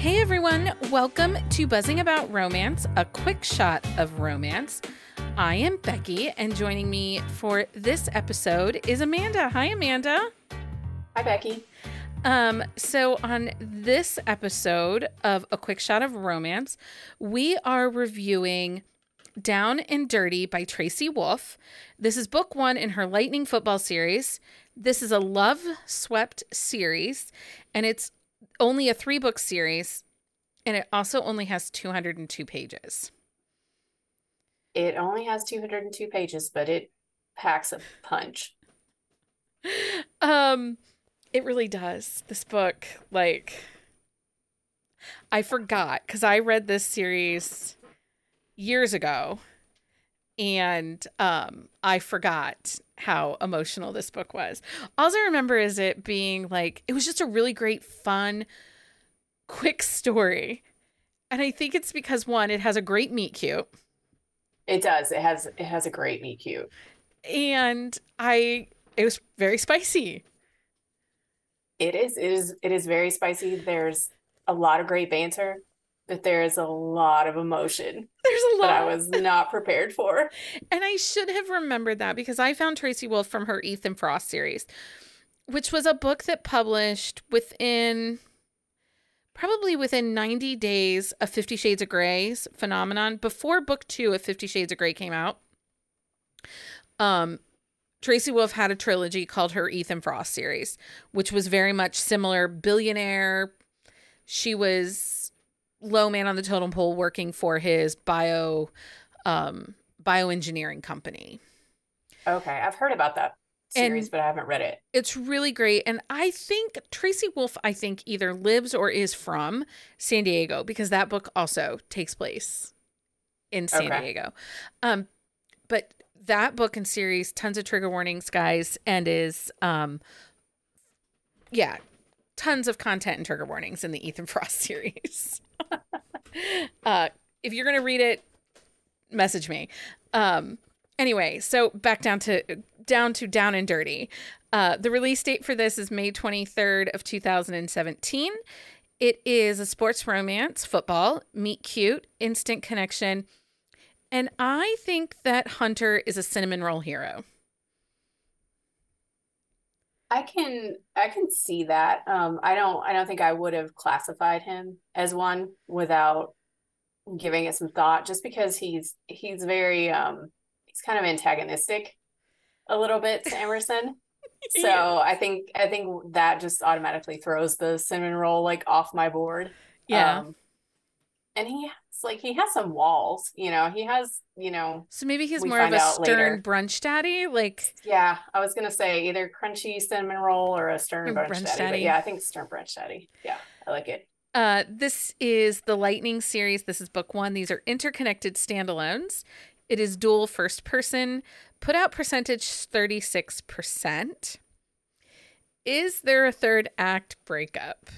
Hey everyone, welcome to Buzzing About Romance, a quick shot of romance. I am Becky, and joining me for this episode is Amanda. Hi, Amanda. Hi, Becky. Um, so on this episode of A Quick Shot of Romance, we are reviewing Down and Dirty by Tracy Wolff. This is book one in her Lightning Football series. This is a love swept series, and it's only a three book series, and it also only has 202 pages. It only has 202 pages, but it packs a punch. Um, it really does. This book, like, I forgot because I read this series years ago, and um, I forgot how emotional this book was. All I remember is it being like it was just a really great, fun, quick story, and I think it's because one, it has a great meet cute. It does. It has it has a great meet cute. And I it was very spicy. It is. It is. It is very spicy. There's a lot of great banter, but there is a lot of emotion. There's a lot that I was not prepared for. And I should have remembered that because I found Tracy Wolff from her Ethan Frost series, which was a book that published within probably within 90 days of 50 Shades of Grey's phenomenon before book 2 of 50 Shades of Grey came out. Um Tracy Wolff had a trilogy called her Ethan Frost series, which was very much similar billionaire. She was low man on the totem pole working for his bio um bioengineering company. Okay, I've heard about that series, And- but I haven't read it. It's really great and I think Tracy Wolff, I think either lives or is from San Diego because that book also takes place in San Okay. Diego. Um but that book and series tons of trigger warnings guys and is um yeah, tons of content and trigger warnings in the Ethan Frost series. uh if you're going to read it message me. Um anyway, so back down to down to down and dirty. Uh the release date for this is May 23rd of 2017. It is a sports romance, football, meet cute, instant connection. And I think that Hunter is a cinnamon roll hero. I can I can see that. Um, I don't I don't think I would have classified him as one without giving it some thought, just because he's he's very um he's kind of antagonistic a little bit to Emerson. So Yeah. I think I think that just automatically throws the cinnamon roll like off my board. Yeah. Um, and he has like he has some walls, you know. He has, you know, so maybe he's more of a stern later. brunch daddy. Like, yeah, I was gonna say either crunchy cinnamon roll or a stern brunch, brunch daddy, daddy. But yeah, I think stern brunch daddy. Yeah, I like it. Uh, this is the Lightning series. This is book one. These are interconnected standalones. It is dual first person. Put out percentage 36%. Is there a third act breakup?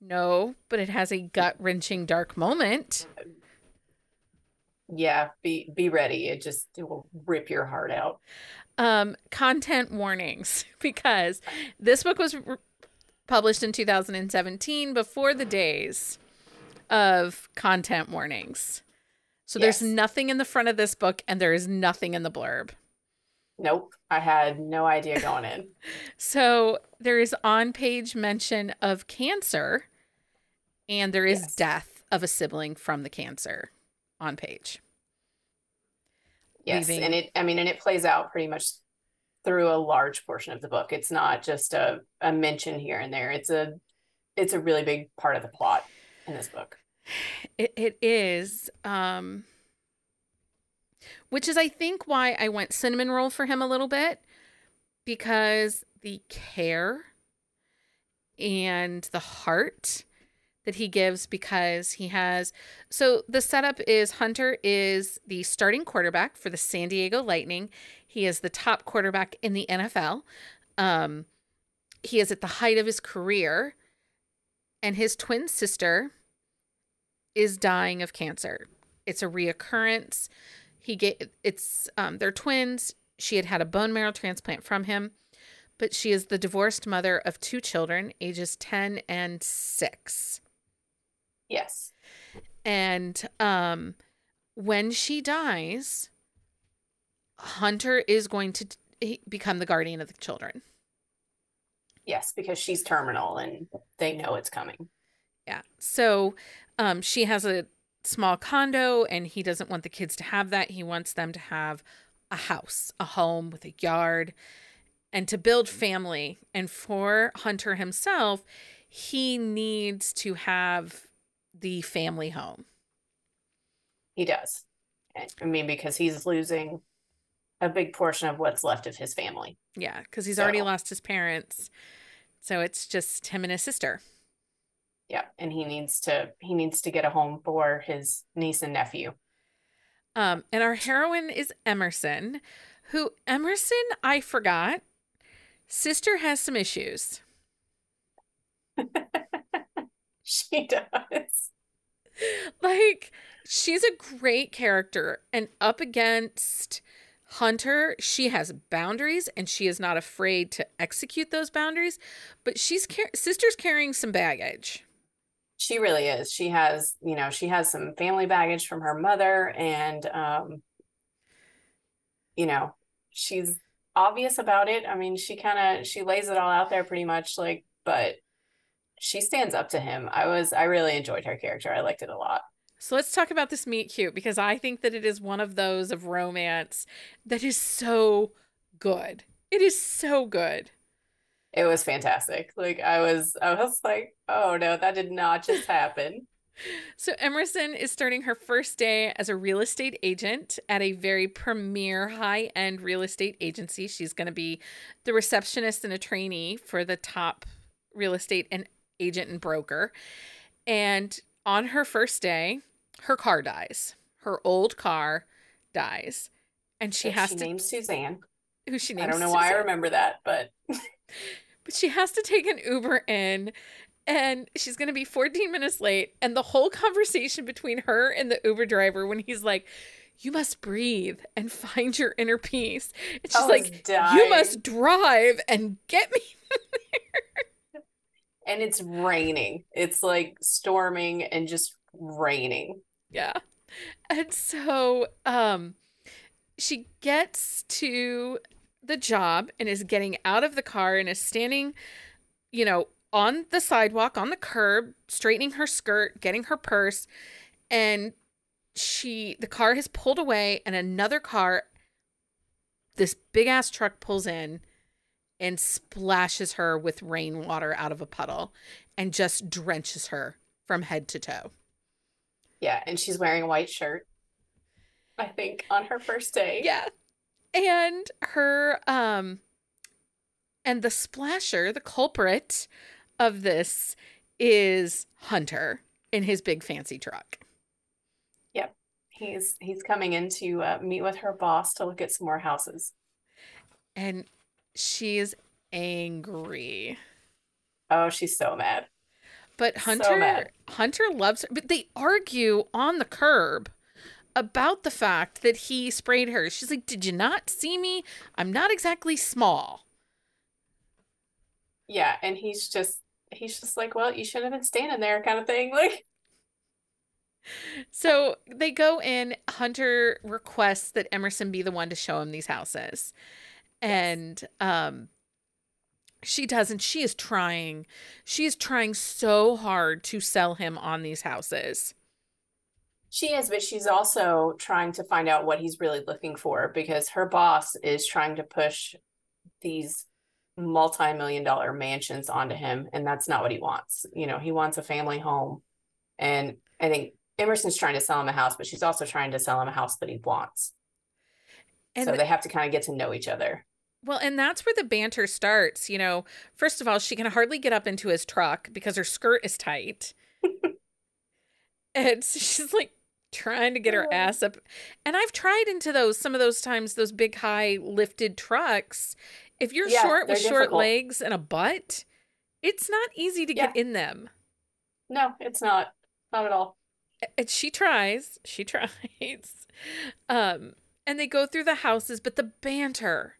No, but it has a gut wrenching dark moment. Yeah, be be ready. It just it will rip your heart out. Um, content warnings because this book was r published in 2017 before the days of content warnings. So there's nothing in the front of this book and there is nothing in the blurb. Nope, I had no idea going in. So there is on page mention of cancer and there is Yes. death of a sibling from the cancer on page. Yes, Leaving- and it I mean, and it plays out pretty much through a large portion of the book. It's not just a a mention here and there. It's a it's a really big part of the plot in this book. It it is um which is I think why I went cinnamon roll for him a little bit because the care and the heart that he gives because he has so the setup is Hunter is the starting quarterback for the San Diego Lightning. He is the top quarterback in the NFL. Um he is at the height of his career and his twin sister is dying of cancer. It's a reoccurrence. He get it's um they're twins. She had had a bone marrow transplant from him, but she is the divorced mother of two children, ages 10 and 6. Yes. And um when she dies, Hunter is going to t- become the guardian of the children. Yes, because she's terminal and they know it's coming. Yeah. So um she has a small condo and he doesn't want the kids to have that. He wants them to have a house, a home with a yard and to build family. And for Hunter himself, he needs to have the family home. He does. I mean, because he's losing a big portion of what's left of his family. Yeah, because he's So- already lost his parents. So it's just him and his sister. Yeah, and he needs to he needs to get a home for his niece and nephew. Um, and our heroine is Emerson, who Emerson, I forgot, sister has some issues. she does. Like, she's a great character, and up against Hunter, she has boundaries and she is not afraid to execute those boundaries, but she's car- sister's carrying some baggage. She really is. She has, you know, she has some family baggage from her mother and um you know, she's obvious about it. I mean, she kind of she lays it all out there pretty much like but she stands up to him. I was I really enjoyed her character. I liked it a lot. So let's talk about this meet cute because I think that it is one of those of romance that is so good. It is so good. It was fantastic. Like I was I was like, "Oh no, that did not just happen." So Emerson is starting her first day as a real estate agent at a very premier high-end real estate agency. She's going to be the receptionist and a trainee for the top real estate and agent and broker. And on her first day, her car dies. Her old car dies. And she That has she to named Suzanne. who she names I don't know why I remember that, but but she has to take an Uber in and she's going to be 14 minutes late and the whole conversation between her and the Uber driver when he's like you must breathe and find your inner peace. It's just oh, was like you must drive and get me. and it's raining. It's like storming and just raining. Yeah. And so um she gets to the job and is getting out of the car and is standing, you know, on the sidewalk, on the curb, straightening her skirt, getting her purse, and she the car has pulled away and another car this big ass truck pulls in and splashes her with rainwater out of a puddle and just drenches her from head to toe. Yeah, and she's wearing a white shirt. I think on her first day. Yeah. And her um and the splasher, the culprit of this is Hunter in his big fancy truck. Yep. He's he's coming in to uh, meet with her boss to look at some more houses. And she's angry. Oh, she's so mad. But So Hunter mad. Hunter loves her, but they argue on the curb about the fact that he sprayed her. She's like, "Did you not see me? I'm not exactly small." Yeah, and he's just he's just like, well, you should have been standing there, kind of thing. Like, So they go in. Hunter requests that Emerson be the one to show him these houses. And um she doesn't she is trying. She is trying so hard to sell him on these houses. She is, but she's also trying to find out what he's really looking for because her boss is trying to push these multi-million dollar mansions onto him, and that's not what he wants. You know, he wants a family home. And I think Emerson's trying to sell him a house, but she's also trying to sell him a house that he wants. And so the- they have to kind of get to know each other. Well, and that's where the banter starts. You know, first of all, she can hardly get up into his truck because her skirt is tight. and so she's like trying to get her ass up. And I've tried into those, some of those times, those big, high lifted trucks. If you're Yeah, short with they're short legs and a butt, it's not easy to get in them. No, it's not. Not at all. And she tries, she tries. Um, and they go through the houses, but the banter.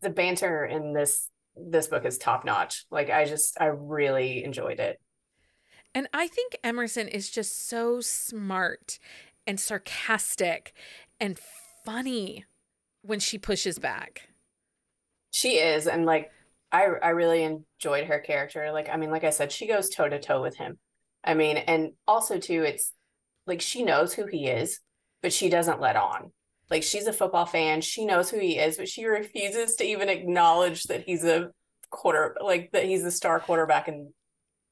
The banter in this this book is top notch. Like I just I really enjoyed it. And I think Emerson is just so smart and sarcastic and funny when she pushes back. She is, and like I I really enjoyed her character. Like I mean, like I said, she goes toe to toe with him. I mean, and also too, it's like she knows who he is, but she doesn't let on. Like she's a football fan, she knows who he is, but she refuses to even acknowledge that he's a quarter, like that he's a star quarterback in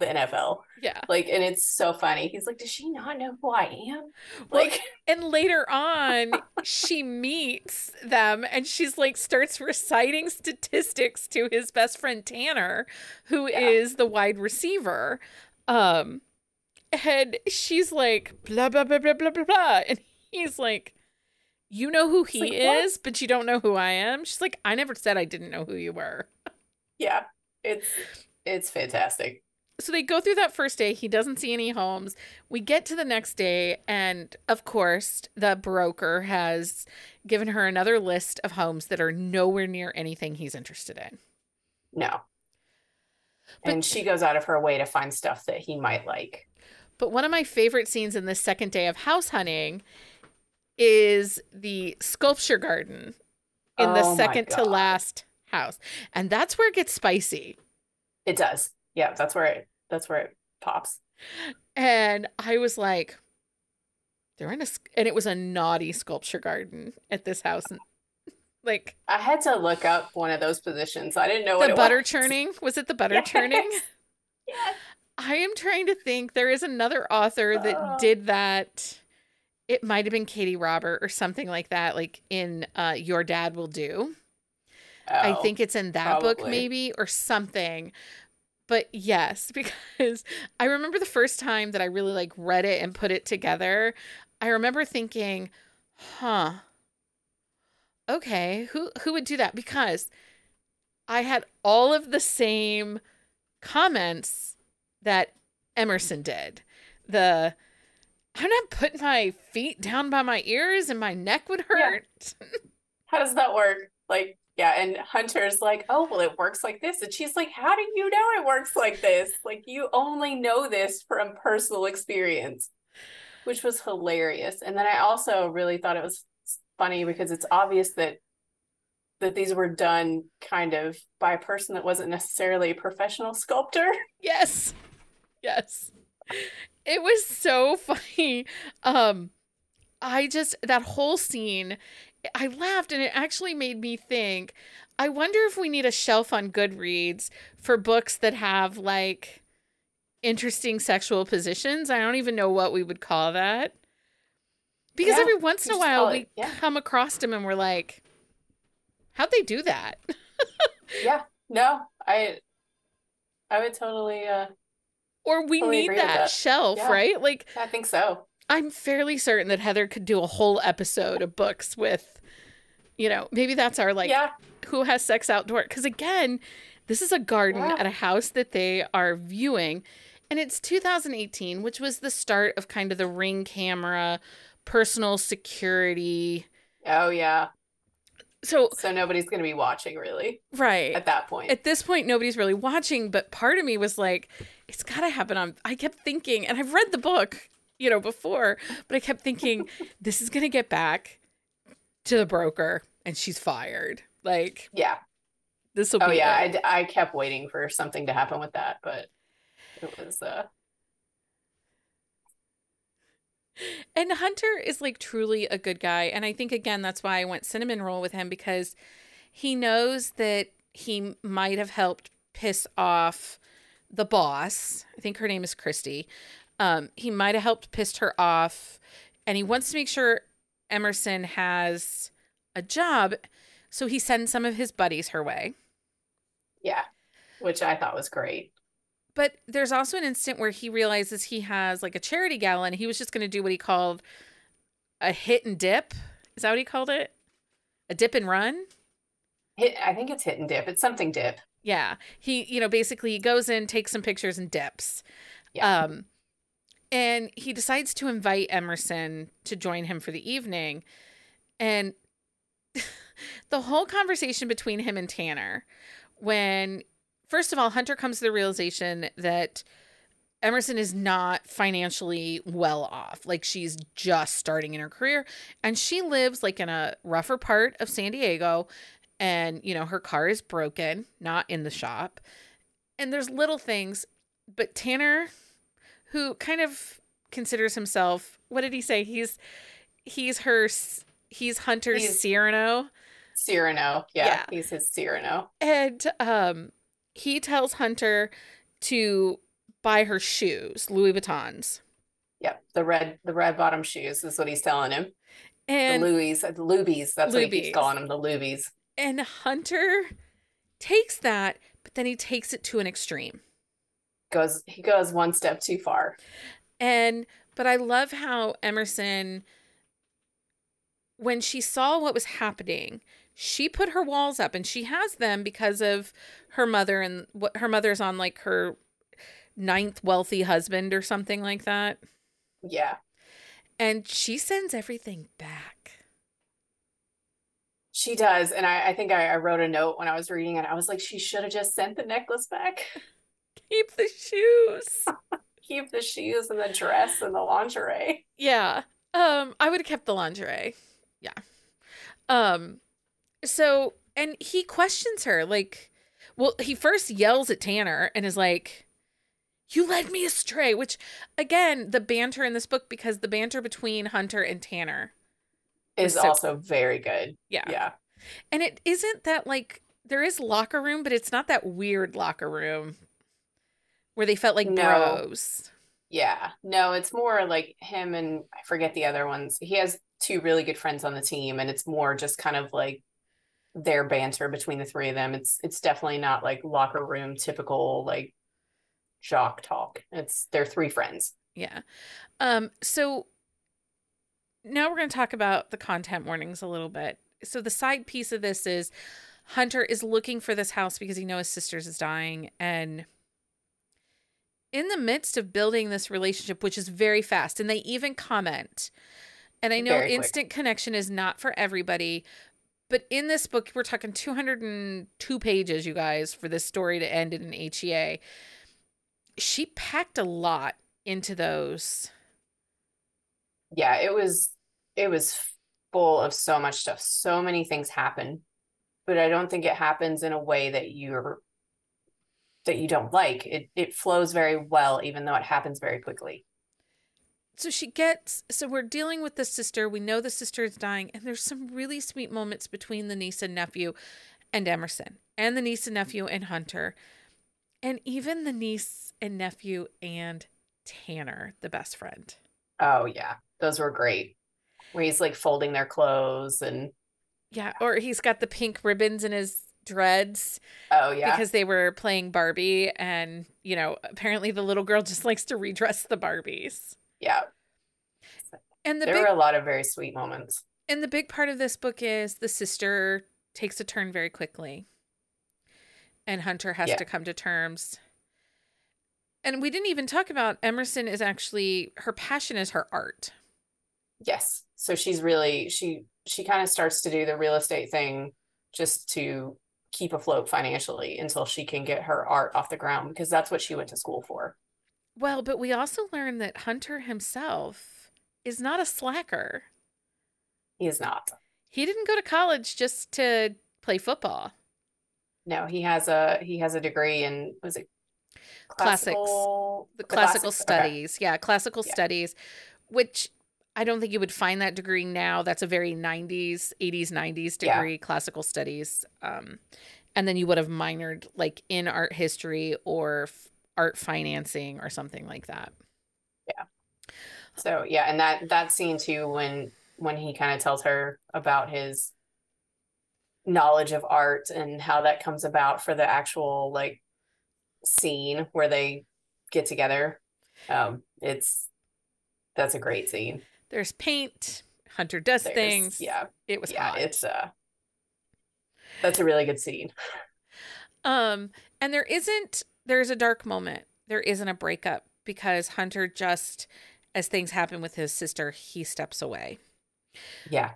the NFL. Yeah. Like, and it's so funny. He's like, does she not know who I am? Like, well, and later on, she meets them and she's like, starts reciting statistics to his best friend Tanner, who yeah. is the wide receiver. Um, and she's like, blah, blah, blah, blah, blah, blah, blah. And he's like, you know who he like, is, what? but you don't know who I am. She's like, I never said I didn't know who you were. Yeah. It's, it's fantastic so they go through that first day. He doesn't see any homes. We get to the next day, and of course, the broker has given her another list of homes that are nowhere near anything he's interested in. No. But, and she goes out of her way to find stuff that he might like. But one of my favorite scenes in the second day of house hunting is the sculpture garden in oh the second to last house. And that's where it gets spicy. It does. Yeah, that's where it that's where it pops. And I was like, they're in a, and it was a naughty sculpture garden at this house. And like, I had to look up one of those positions. I didn't know the butter was. churning. Was it the butter yes. churning? yes. I am trying to think. There is another author that oh. did that. It might have been Katee Robert or something like that, like in uh, Your Dad Will Do. Oh, I think it's in that probably. book, maybe, or something but yes because i remember the first time that i really like read it and put it together i remember thinking huh okay who who would do that because i had all of the same comments that emerson did the i'm not putting my feet down by my ears and my neck would hurt yeah. how does that work like yeah, and Hunter's like, "Oh, well, it works like this," and she's like, "How do you know it works like this? Like you only know this from personal experience," which was hilarious. And then I also really thought it was funny because it's obvious that that these were done kind of by a person that wasn't necessarily a professional sculptor. Yes. Yes. It was so funny. Um I just that whole scene I laughed and it actually made me think I wonder if we need a shelf on Goodreads for books that have like interesting sexual positions. I don't even know what we would call that. Because yeah, every once in a while we yeah. come across them and we're like, how'd they do that? yeah. No, I I would totally uh or we totally need that, that, shelf, yeah. right? Like I think so. I'm fairly certain that Heather could do a whole episode of books with, you know, maybe that's our like, yeah. who has sex outdoor? Because again, this is a garden yeah. at a house that they are viewing. And it's 2018, which was the start of kind of the ring camera, personal security. Oh, yeah. So, so nobody's going to be watching really. Right. At that point. At this point, nobody's really watching. But part of me was like, it's got to happen on. I kept thinking, and I've read the book you know, before. But I kept thinking, this is going to get back to the broker and she's fired. Like, yeah. This will oh, yeah. I, I kept waiting for something to happen with that, but it was, uh, and Hunter is like truly a good guy. And I think, again, that's why I went cinnamon roll with him because he knows that he might have helped piss off the boss. I think her name is Christy. Um, he might have helped pissed her off, and he wants to make sure Emerson has a job, so he sends some of his buddies her way. Yeah, which I thought was great. But there's also an instant where he realizes he has like a charity gala, and he was just going to do what he called a hit and dip. Is that what he called it? A dip and run? Hit, I think it's hit and dip. It's something dip. Yeah. He, you know, basically he goes in, takes some pictures and dips. Yeah. Um, and he decides to invite Emerson to join him for the evening. And the whole conversation between him and Tanner, when first of all, Hunter comes to the realization that Emerson is not financially well off. Like she's just starting in her career and she lives like in a rougher part of San Diego and you know her car is broken, not in the shop. And there's little things, but Tanner who kind of considers himself what did he say? He's he's her he's Hunter's He's- Cyrano. Cyrano. Yeah, Yeah. he's his Cyrano. And um he tells Hunter to buy her shoes, Louis Vuittons. Yep, the red the red bottom shoes is what he's telling him. And uh, the Louis, the Lubies. That's what he Lubies. keeps calling them. The Lubies. and Hunter takes that, but then he takes it to an extreme. Goes he goes one step too far. And but I love how Emerson when she saw what was happening, she put her walls up and she has them because of her mother and what her mother's on like her ninth wealthy husband or something like that. Yeah, And she sends everything back. she does. And I, I think I, I wrote a note when I was reading it. I was like, she should have just sent the necklace back. Keep the shoes. Keep the shoes and the dress and the lingerie. Yeah. Um, I would have kept the lingerie. Yeah. Um, so and he questions her, like well, he first yells at Tanner and is like, You led me astray, which again, the banter in this book, because the banter between Hunter and Tanner. Is So- also very good. Yeah. Yeah. And it isn't that like there is locker room, but it's not that weird locker room where they felt like No. bros. Yeah. No, it's more like him and I forget the other ones. He has two really good friends on the team, and it's more just kind of like their banter between the three of them. It's it's definitely not like locker room typical like jock talk. It's they're three friends. Yeah. Um, so now we're going to talk about the content warnings a little bit. So the side piece of this is Hunter is looking for this house because he knows his sister's is dying and in the midst of building this relationship which is very fast and they even comment and I know Very quick. instant connection is not for everybody but in this book we're talking 202 pages you guys for this story to end in an HEA she packed a lot into those Yeah, it was it was full of so much stuff. So many things happen, but I don't think it happens in a way that you're that you don't like. It it flows very well, even though it happens very quickly. So she gets so we're dealing with the sister. We know the sister is dying and there's some really sweet moments between the niece and nephew and emerson and the niece and nephew and hunter and even the niece and nephew and tanner the best friend. Oh yeah, those were great. Where he's like folding their clothes and yeah or he's got the pink ribbons in his dreads oh yeah, because they were playing barbie and you know apparently the little girl just likes to redress the barbies yeah. and the there big were a lot of very sweet moments. And the big part of this book is the sister takes a turn very quickly. And Hunter has Yeah. to come to terms. And we didn't even talk about Emerson is actually her passion is her art. Yes. So she's really she she kind of starts to do the real estate thing just to keep afloat financially until she can get her art off the ground because that's what she went to school for. Well, but we also learn that Hunter himself is not a slacker. He is not. He didn't go to college just to play football. No, he has a he has a degree in was it Classics. classical The classical classics? Okay. studies. Yeah, classical Yeah. studies, which I don't think you would find that degree now. That's a very 90s, 80s, 90s Yeah. degree, classical studies. Um, and then you would have minored like in art history or f- art financing or something like that. Yeah. So yeah, and that that scene too when when he kind of tells her about his knowledge of art and how that comes about for the actual like scene where they get together. Um it's that's a great scene. There's paint. Hunter does There's- things. Yeah. It was Yeah, hot. it's uh that's a really good scene. Um, and there isn't there's a dark moment. There isn't a breakup because Hunter just as things happen with his sister, he steps away. Yeah.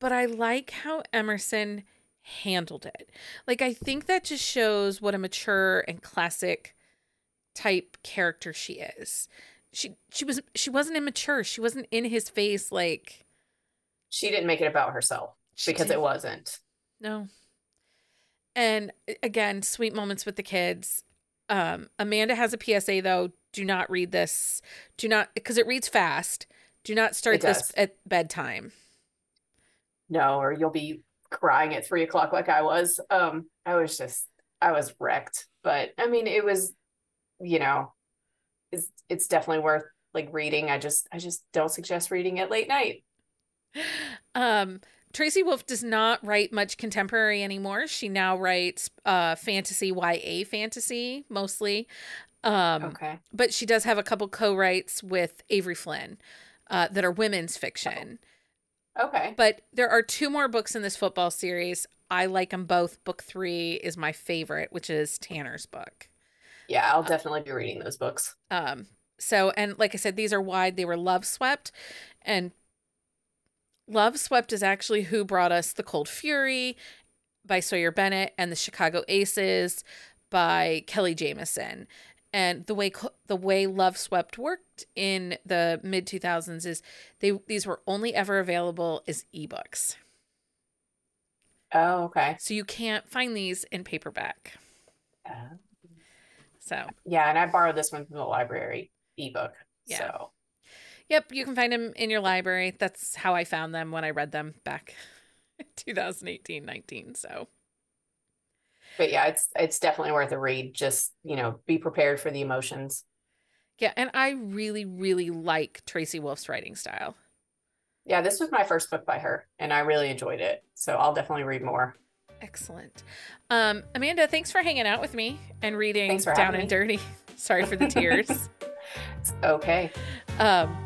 But I like how Emerson handled it. Like I think that just shows what a mature and classic type character she is. She she was she wasn't immature. She wasn't in his face like she didn't make it about herself because didn't. it wasn't. No. And again, sweet moments with the kids. Um, Amanda has a PSA though. Do not read this. Do not because it reads fast. Do not start this at bedtime. No, or you'll be crying at three o'clock like I was. Um, I was just I was wrecked. But I mean, it was, you know, it's it's definitely worth like reading. I just I just don't suggest reading it late night. Um, Tracy Wolff does not write much contemporary anymore. She now writes uh fantasy YA fantasy mostly. Um okay. but she does have a couple co-writes with Avery Flynn uh that are women's fiction. Oh. Okay. But there are two more books in this football series. I like them both. Book 3 is my favorite, which is Tanner's book. Yeah, I'll definitely be reading those books. Um so and like I said these are wide. They were Loveswept and Loveswept is actually who brought us The Cold Fury by Sawyer Bennett and The Chicago Aces by Kelly Jamieson. And the way the way Loveswept worked in the mid 2000s is they these were only ever available as ebooks. Oh, okay. So you can't find these in paperback. Uh, so yeah, and I borrowed this one from the library ebook. Yeah. So Yep, you can find them in your library. That's how I found them when I read them back 2018, 19. So But yeah, it's it's definitely worth a read. Just, you know, be prepared for the emotions. Yeah, and I really, really like Tracy Wolff's writing style. Yeah, this was my first book by her, and I really enjoyed it. So I'll definitely read more. Excellent. Um, Amanda, thanks for hanging out with me and reading Down and me. Dirty. Sorry for the tears. It's okay. um,